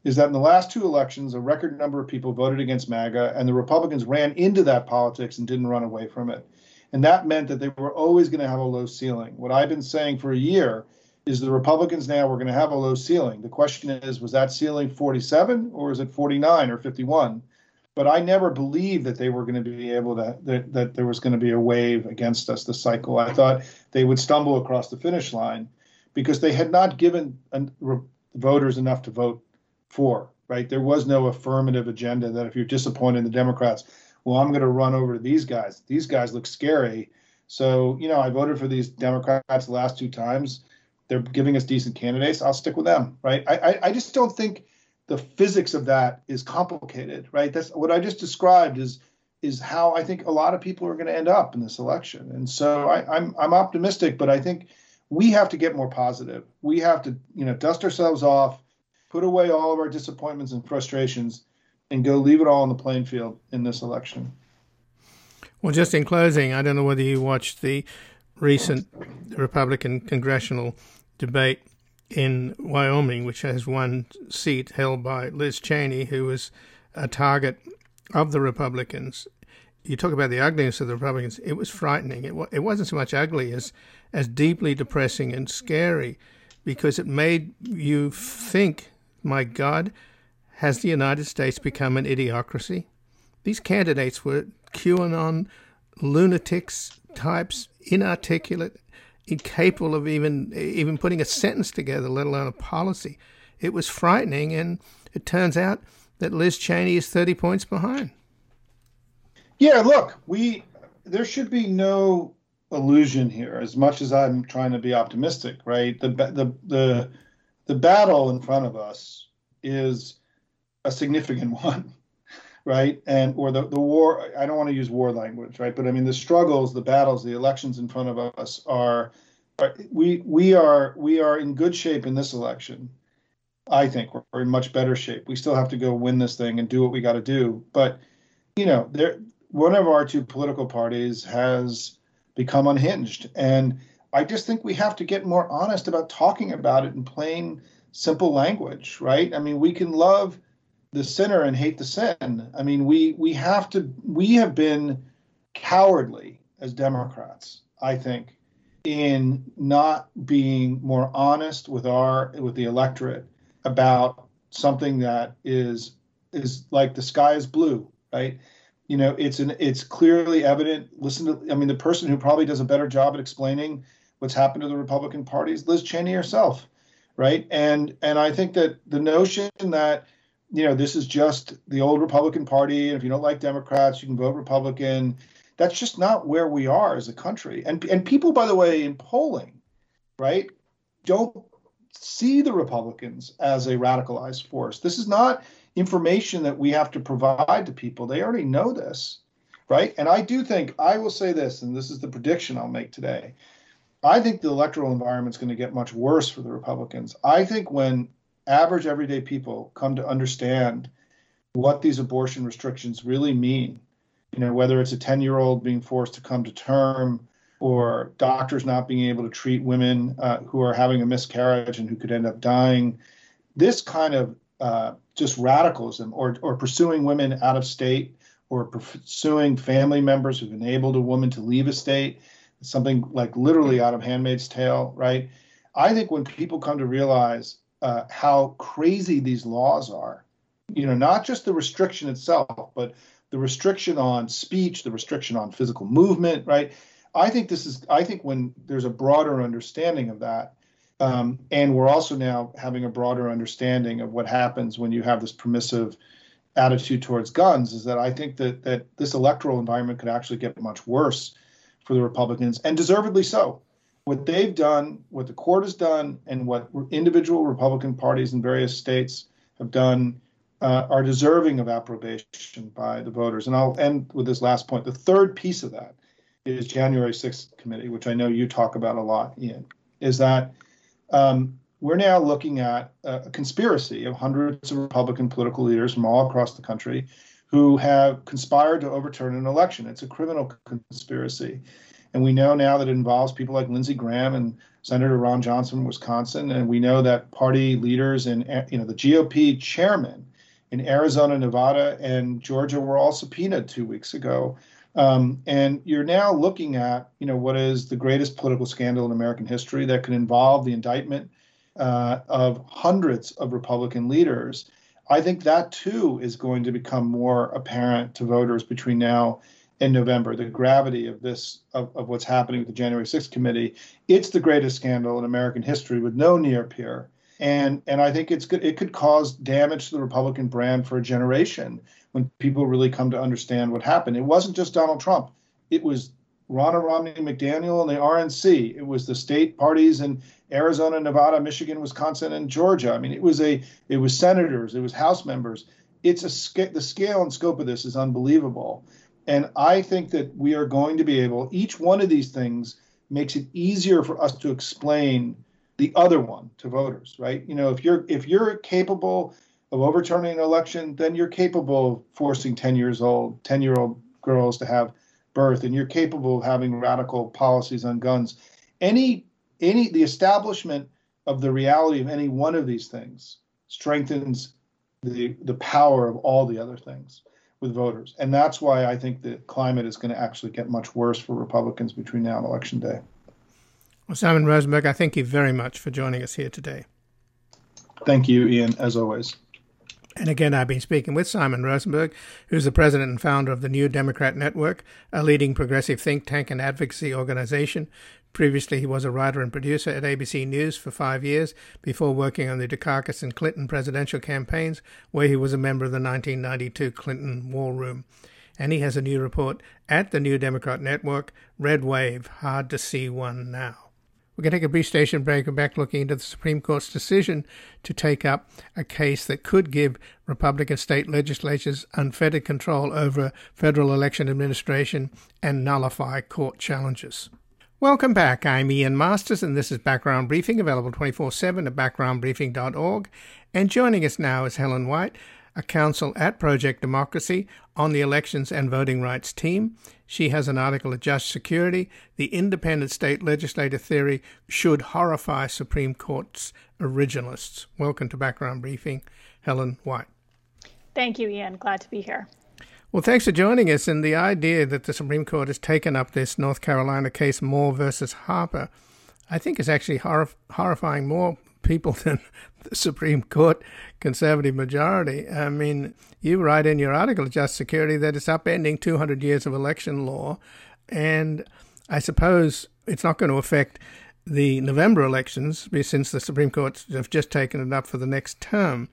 is that in the last two elections, a record number of people voted against MAGA, and the Republicans ran into that politics and didn't run away from it. And that meant that they were always going to have a low ceiling. What I've been saying for a year is the Republicans now were going to have a low ceiling. The question is, was that ceiling 47 or is it 49 or 51? But I never believed that they were going to be able to, that, that there was going to be a wave against us this cycle. I thought they would stumble across the finish line because they had not given uh, voters enough to vote for, right? There was no affirmative agenda that if you're disappointed in the Democrats, well, I'm going to run over to these guys. These guys look scary. So, you know, I voted for these Democrats the last two times. They're giving us decent candidates. I'll stick with them, right? I, I, I just don't think the physics of that is complicated, right? That's what I just described is is how I think a lot of people are going to end up in this election. And so I, I'm I'm optimistic, but I think we have to get more positive. We have to, you know, dust ourselves off put away all of our disappointments and frustrations, and go leave it all on the playing field in this election. Well, just in closing, I don't know whether you watched the recent Republican congressional debate in Wyoming, which has one seat held by Liz Cheney, who was a target of the Republicans. You talk about the ugliness of the Republicans. It was frightening. It, it wasn't so much ugly as as deeply depressing and scary, because it made you think my God, has the United States become an idiocracy? These candidates were QAnon lunatics types, inarticulate, incapable of even even putting a sentence together, let alone a policy. It was frightening, and it turns out that Liz Cheney is 30 points behind. Yeah, look, we there should be no illusion here. As much as I'm trying to be optimistic, right? The the the the battle in front of us is a significant one, right? And or the the war. I don't want to use war language, right? But I mean the struggles, the battles, the elections in front of us are. are we we are we are in good shape in this election. I think we're in much better shape. We still have to go win this thing and do what we got to do. But you know, there one of our two political parties has become unhinged, and I just think we have to get more honest about talking about it in plain, simple language, right? I mean, we can love the sinner and hate the sin. I mean, we we have to we have been cowardly as Democrats, I think, in not being more honest with our with the electorate about something that is is like the sky is blue, right? You know, it's an it's clearly evident. Listen to I mean the person who probably does a better job at explaining what's happened to the Republican Party is Liz Cheney herself, right? And and I think that the notion that you know this is just the old Republican Party, and if you don't like Democrats, you can vote Republican. That's just not where we are as a country. And and people, by the way, in polling, right, don't see the Republicans as a radicalized force. This is not information that we have to provide to people. They already know this, right? And I do think, I will say this, and this is the prediction I'll make today. I think the electoral environment is going to get much worse for the Republicans. I think when average everyday people come to understand what these abortion restrictions really mean, you know, whether it's a 10 year old being forced to come to term, or doctors not being able to treat women uh, who are having a miscarriage and who could end up dying. This kind of uh, just radicalism or, or pursuing women out of state or pursuing family members who've enabled a woman to leave a state, something like literally out of Handmaid's Tale, right? I think when people come to realize uh, how crazy these laws are, you know, not just the restriction itself, but the restriction on speech, the restriction on physical movement, right? I think this is, I think when there's a broader understanding of that, um, and we're also now having a broader understanding of what happens when you have this permissive attitude towards guns, is that I think that that this electoral environment could actually get much worse for the Republicans, and deservedly so. What they've done, what the court has done, and what individual Republican parties in various states have done uh, are deserving of approbation by the voters. And I'll end with this last point. The third piece of that is January 6th committee, which I know you talk about a lot, Ian, is that um, we're now looking at a conspiracy of hundreds of Republican political leaders from all across the country who have conspired to overturn an election. It's a criminal conspiracy. And we know now that it involves people like Lindsey Graham and Senator Ron Johnson from Wisconsin. And we know that party leaders and you know the GOP chairman in Arizona, Nevada, and Georgia were all subpoenaed two weeks ago um, and you're now looking at, you know, what is the greatest political scandal in American history that could involve the indictment uh, of hundreds of Republican leaders. I think that too is going to become more apparent to voters between now and November. The gravity of this, of, of what's happening with the January 6th committee, it's the greatest scandal in American history with no near peer. And and I think it's good. It could cause damage to the Republican brand for a generation when people really come to understand what happened. It wasn't just Donald Trump. It was Ronna Romney McDaniel and the RNC. It was the state parties in Arizona, Nevada, Michigan, Wisconsin, and Georgia. I mean, it was a it was senators, it was House members. It's a the scale and scope of this is unbelievable, and I think that we are going to be able. Each one of these things makes it easier for us to explain the other one to voters, right? You know, if you're if you're capable of overturning an election, then you're capable of forcing 10 years old, 10 year old girls to have birth, and you're capable of having radical policies on guns. Any, any, the establishment of the reality of any one of these things strengthens the the power of all the other things with voters, and that's why I think the climate is going to actually get much worse for Republicans between now and election day. Well, Simon Rosenberg, I thank you very much for joining us here today. Thank you, Ian, as always. And again, I've been speaking with Simon Rosenberg, who's the president and founder of the New Democrat Network, a leading progressive think tank and advocacy organization Previously, he was a writer and producer at ABC News for five years before working on the Dukakis and Clinton presidential campaigns, where he was a member of the 1992 Clinton War Room. And he has a new report at the New Democrat Network Red Wave Hard to See One Now. We're going to take a brief station break and back looking into the Supreme Court's decision to take up a case that could give Republican state legislatures unfettered control over federal election administration and nullify court challenges. Welcome back. I'm Ian Masters, and this is Background Briefing, available 24 7 at backgroundbriefing.org. And joining us now is Helen White, a counsel at Protect Democracy on the elections and voting rights team. She has an article at Just Security The Independent State legislator Theory Should Horrify Supreme Court's Originalists. Welcome to Background Briefing, Helen White. Thank you, Ian. Glad to be here. Well, thanks for joining us. And the idea that the Supreme Court has taken up this North Carolina case, Moore versus Harper, I think is actually horrif- horrifying more people than the Supreme Court conservative majority. I mean, you write in your article, Just Security, that it's upending 200 years of election law. And I suppose it's not going to affect the November elections since the Supreme Court have just taken it up for the next term.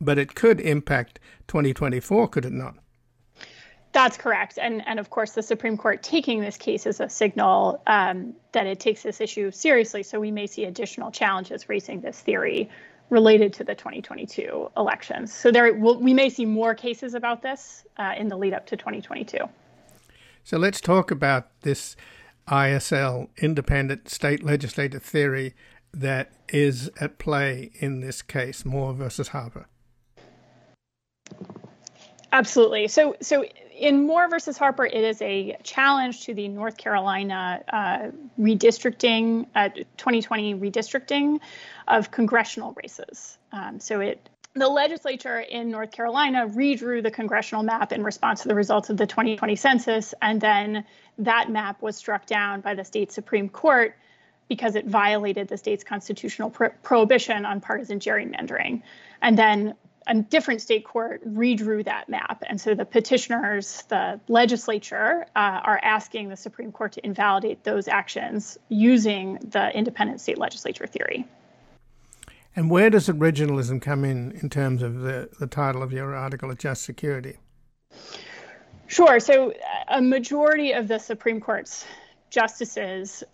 But it could impact 2024, could it not? That's correct. And, and of course, the Supreme Court taking this case is a signal um, that it takes this issue seriously. So we may see additional challenges raising this theory related to the 2022 elections. So there, will, we may see more cases about this uh, in the lead up to 2022. So let's talk about this ISL, independent state legislative theory, that is at play in this case, Moore versus Harper. Absolutely. So, so in Moore versus Harper, it is a challenge to the North Carolina uh, redistricting, uh, 2020 redistricting of congressional races. Um, so it the legislature in North Carolina redrew the congressional map in response to the results of the 2020 census, and then that map was struck down by the state Supreme Court because it violated the state's constitutional pro- prohibition on partisan gerrymandering. And then a different state court redrew that map. And so the petitioners, the legislature, uh, are asking the Supreme Court to invalidate those actions using the independent state legislature theory. And where does originalism come in in terms of the, the title of your article at Just Security? Sure. So a majority of the Supreme Court's justices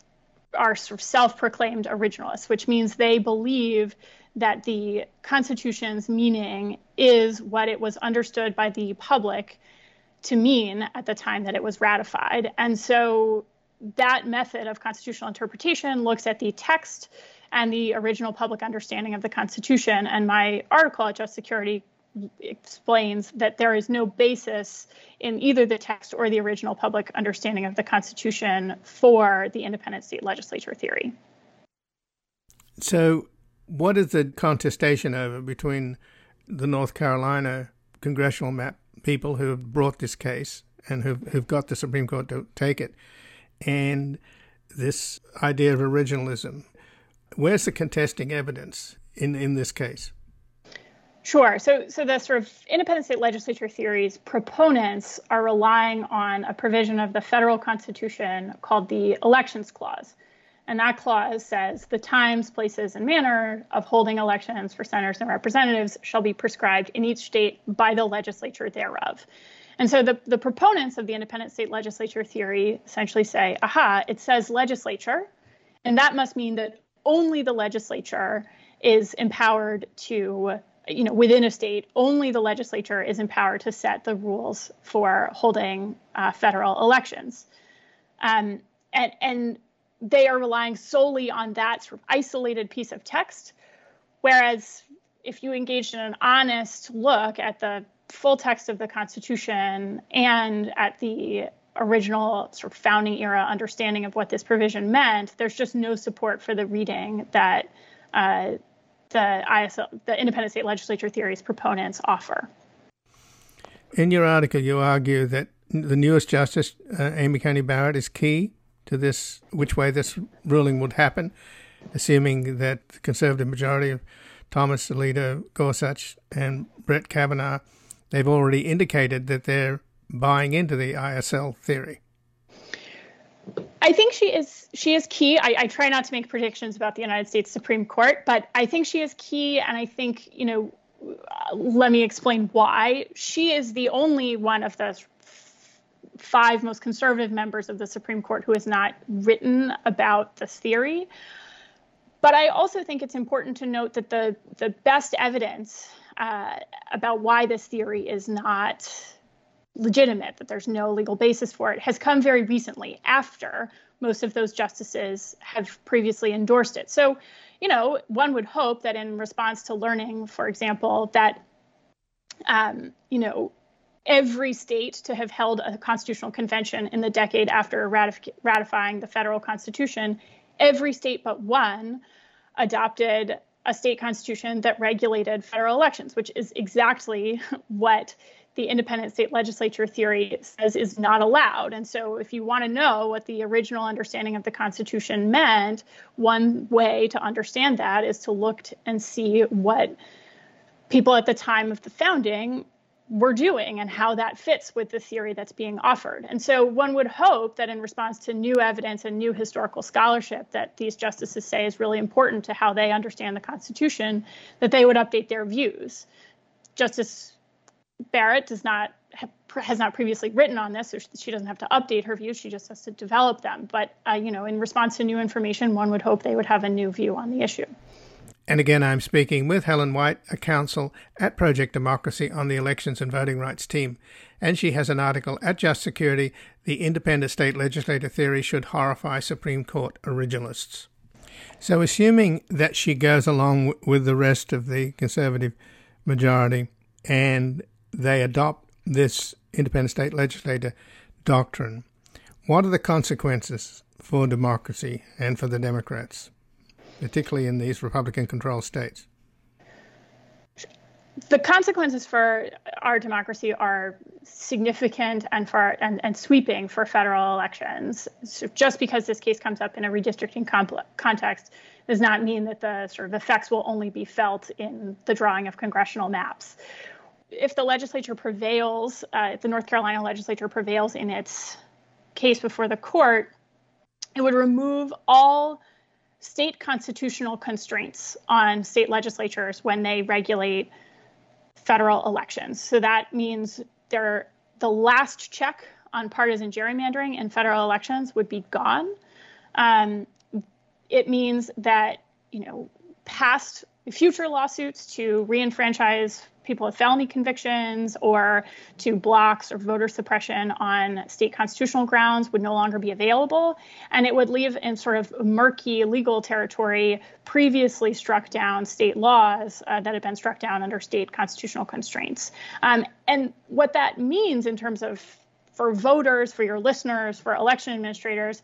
are sort of self-proclaimed originalists, which means they believe that the Constitution's meaning is what it was understood by the public to mean at the time that it was ratified. And so that method of constitutional interpretation looks at the text and the original public understanding of the Constitution. And my article at Just Security explains that there is no basis in either the text or the original public understanding of the Constitution for the independent state legislature theory. So, what is the contestation over between the North Carolina congressional map people who have brought this case and who've, who've got the Supreme Court to take it and this idea of originalism? Where's the contesting evidence in, in this case? Sure. So, so the sort of independent state legislature theories proponents are relying on a provision of the federal constitution called the Elections Clause. And that clause says the times, places, and manner of holding elections for senators and representatives shall be prescribed in each state by the legislature thereof. And so the, the proponents of the independent state legislature theory essentially say, aha, it says legislature, and that must mean that only the legislature is empowered to you know, within a state, only the legislature is empowered to set the rules for holding uh, federal elections. Um, and, and they are relying solely on that sort of isolated piece of text. Whereas if you engaged in an honest look at the full text of the Constitution and at the original sort of founding era understanding of what this provision meant, there's just no support for the reading that uh, the ISL, the independent state legislature theories proponents offer. In your article, you argue that the newest justice, uh, Amy Coney Barrett, is key to this, which way this ruling would happen, assuming that the conservative majority of Thomas Alito, Gorsuch, and Brett Kavanaugh, they've already indicated that they're buying into the ISL theory. I think she is she is key. I, I, try not to make predictions about the United States Supreme Court, but I think she is key, and I think you know. Let me explain why. She is the only one of the five most conservative members of the Supreme Court who has not written about this theory. But I also think it's important to note that the the best evidence uh, about why this theory is not legitimate, that there's no legal basis for it, has come very recently after most of those justices have previously endorsed it. So, you know, one would hope that in response to learning, for example, that, um, you know, every state to have held a constitutional convention in the decade after ratif- ratifying the federal constitution, every state but one adopted a state constitution that regulated federal elections, which is exactly what the independent state legislature theory says is not allowed. And so, if you want to know what the original understanding of the Constitution meant, one way to understand that is to look and see what people at the time of the founding were doing and how that fits with the theory that's being offered. And so one would hope that in response to new evidence and new historical scholarship that these justices say is really important to how they understand the Constitution, that they would update their views. Justice Barrett does not has not previously written on this, so she doesn't have to update her views. She just has to develop them. But uh, you know, in response to new information, one would hope they would have a new view on the issue. And again, I'm speaking with Helen White, a counsel at Protect Democracy on the Elections and Voting Rights team. And she has an article at Just Security The Independent State Legislator Theory Should Horrify Supreme Court Originalists. So, assuming that she goes along with the rest of the conservative majority and they adopt this independent state legislator doctrine, what are the consequences for democracy and for the Democrats, particularly in these Republican controlled states? The consequences for our democracy are significant and for and, and sweeping for federal elections. So just because this case comes up in a redistricting context does not mean that the sort of effects will only be felt in the drawing of congressional maps if the legislature prevails, uh, if the North Carolina legislature prevails in its case before the court, it would remove all state constitutional constraints on state legislatures when they regulate federal elections. So that means they're, the last check on partisan gerrymandering in federal elections would be gone. Um, it means that you know past future lawsuits to reenfranchise people with felony convictions or to blocks or voter suppression on state constitutional grounds would no longer be available. And it would leave in sort of murky legal territory previously struck down state laws uh, that had been struck down under state constitutional constraints. Um, and what that means in terms of for voters, for your listeners, for election administrators,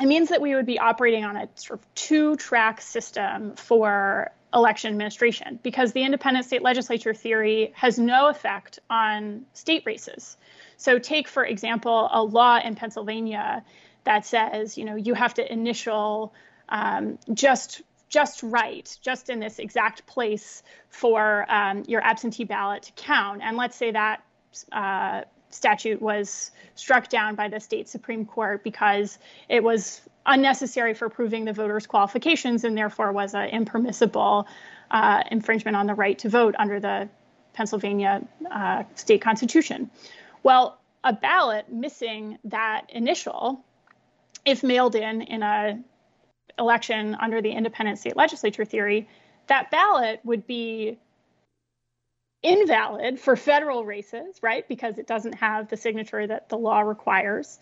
it means that we would be operating on a sort of two track system for election administration because the independent state legislature theory has no effect on state races. So, take, for example, a law in Pennsylvania that says, you know, you have to initial um, just just right, just in this exact place for um, your absentee ballot to count. And let's say that uh, statute was struck down by the state Supreme Court because it was unnecessary for proving the voters' qualifications and therefore was an impermissible uh, infringement on the right to vote under the Pennsylvania uh, state constitution. Well, a ballot missing that initial, if mailed in in a election under the independent state legislature theory, that ballot would be invalid for federal races, right? Because it doesn't have the signature that the law requires,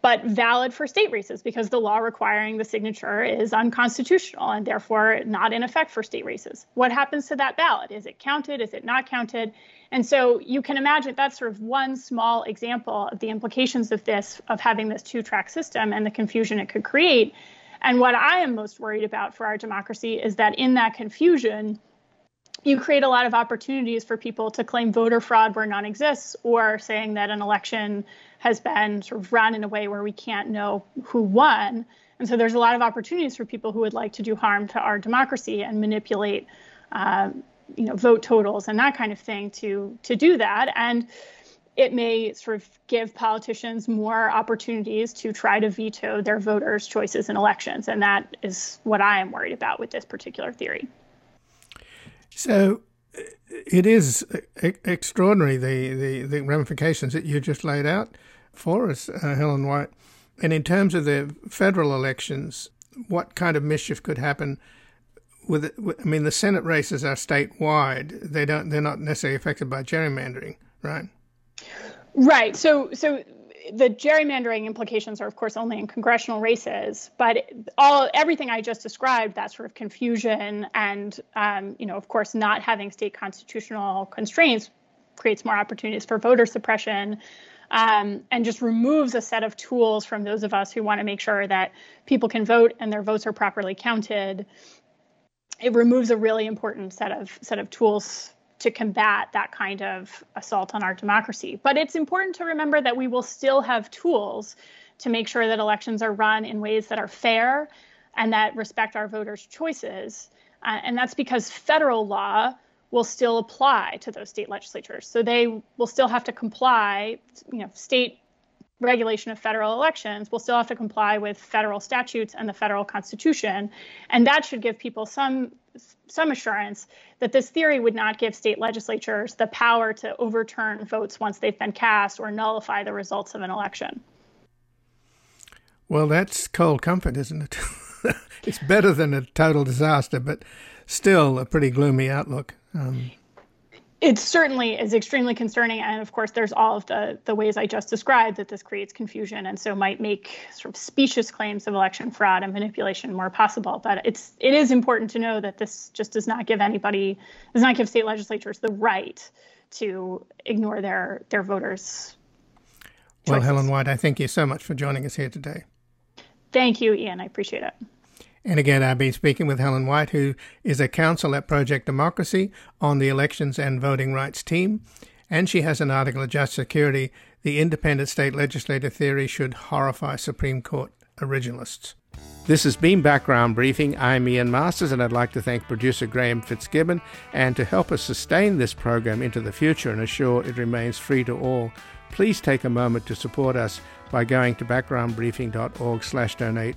but valid for state races because the law requiring the signature is unconstitutional and therefore not in effect for state races. What happens to that ballot? Is it counted? Is it not counted? And so you can imagine that's sort of one small example of the implications of this, of having this two track system and the confusion it could create. And what I am most worried about for our democracy is that in that confusion, you create a lot of opportunities for people to claim voter fraud where none exists or saying that an election has been sort of run in a way where we can't know who won. And so there's a lot of opportunities for people who would like to do harm to our democracy and manipulate, um, you know, vote totals and that kind of thing to to do that. And it may sort of give politicians more opportunities to try to veto their voters' choices in elections. And that is what I am worried about with this particular theory. So it is extraordinary, the, the, the ramifications that you just laid out for us, uh, Helen White. And in terms of the federal elections, what kind of mischief could happen with, I mean, the Senate races are statewide. They don't, they're not necessarily affected by gerrymandering, right? Right. So, so the gerrymandering implications are, of course, only in congressional races, but all everything I just described, that sort of confusion and, um, you know, of course, not having state constitutional constraints creates more opportunities for voter suppression. Um, and just removes a set of tools from those of us who want to make sure that people can vote and their votes are properly counted. It removes a really important set of set of tools to combat that kind of assault on our democracy. But it's important to remember that we will still have tools to make sure that elections are run in ways that are fair and that respect our voters' choices. Uh, and that's because federal law will still apply to those state legislatures. So they will still have to comply, you know, state regulation of federal elections will still have to comply with federal statutes and the federal constitution and that should give people some some assurance that this theory would not give state legislatures the power to overturn votes once they've been cast or nullify the results of an election. Well that's cold comfort isn't it? It's better than a total disaster but still a pretty gloomy outlook. Um, it certainly is extremely concerning. And of course there's all of the the ways i just described that this creates confusion and so might make sort of specious claims of election fraud and manipulation more possible. But it's it is important to know that this just does not give anybody does not give state legislatures the right to ignore their their voters choices. well helen white i thank you so much for joining us here today. Thank you ian. I appreciate it and again, I've been speaking with Helen White, who is a counsel at Protect Democracy on the elections and voting rights team. And she has an article Just Security The Independent State Legislative Theory Should Horrify Supreme Court Originalists. This has been Background Briefing. I'm Ian Masters, and I'd like to thank producer Graham Fitzgibbon. And to help us sustain this program into the future and assure it remains free to all, please take a moment to support us by going to backgroundbriefing.org/donate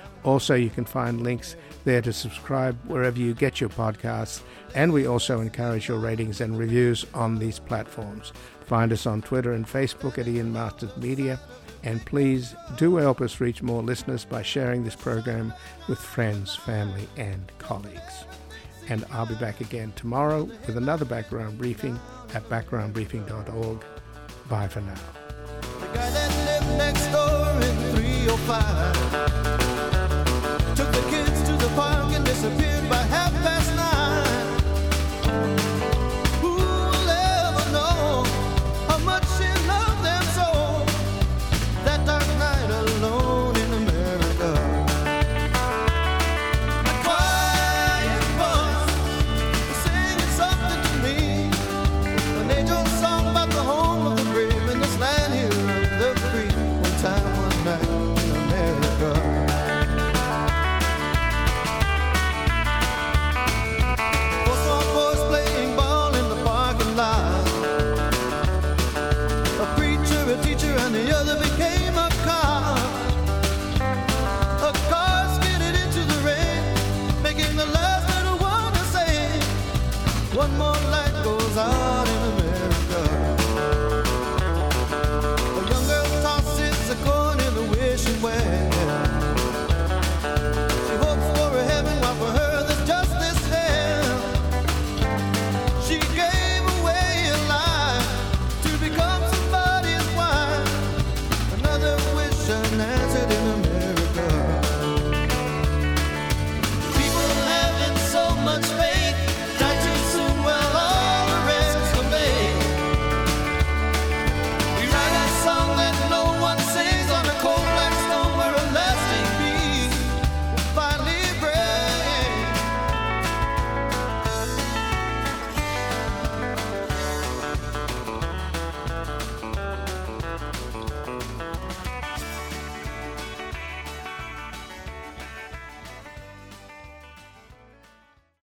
Also, you can find links there to subscribe wherever you get your podcasts, and we also encourage your ratings and reviews on these platforms. Find us on Twitter and Facebook at Ian Masters Media, and please do help us reach more listeners by sharing this program with friends, family, and colleagues. And I'll be back again tomorrow with another background briefing at backgroundbriefing.org. Bye for now. Disappeared by half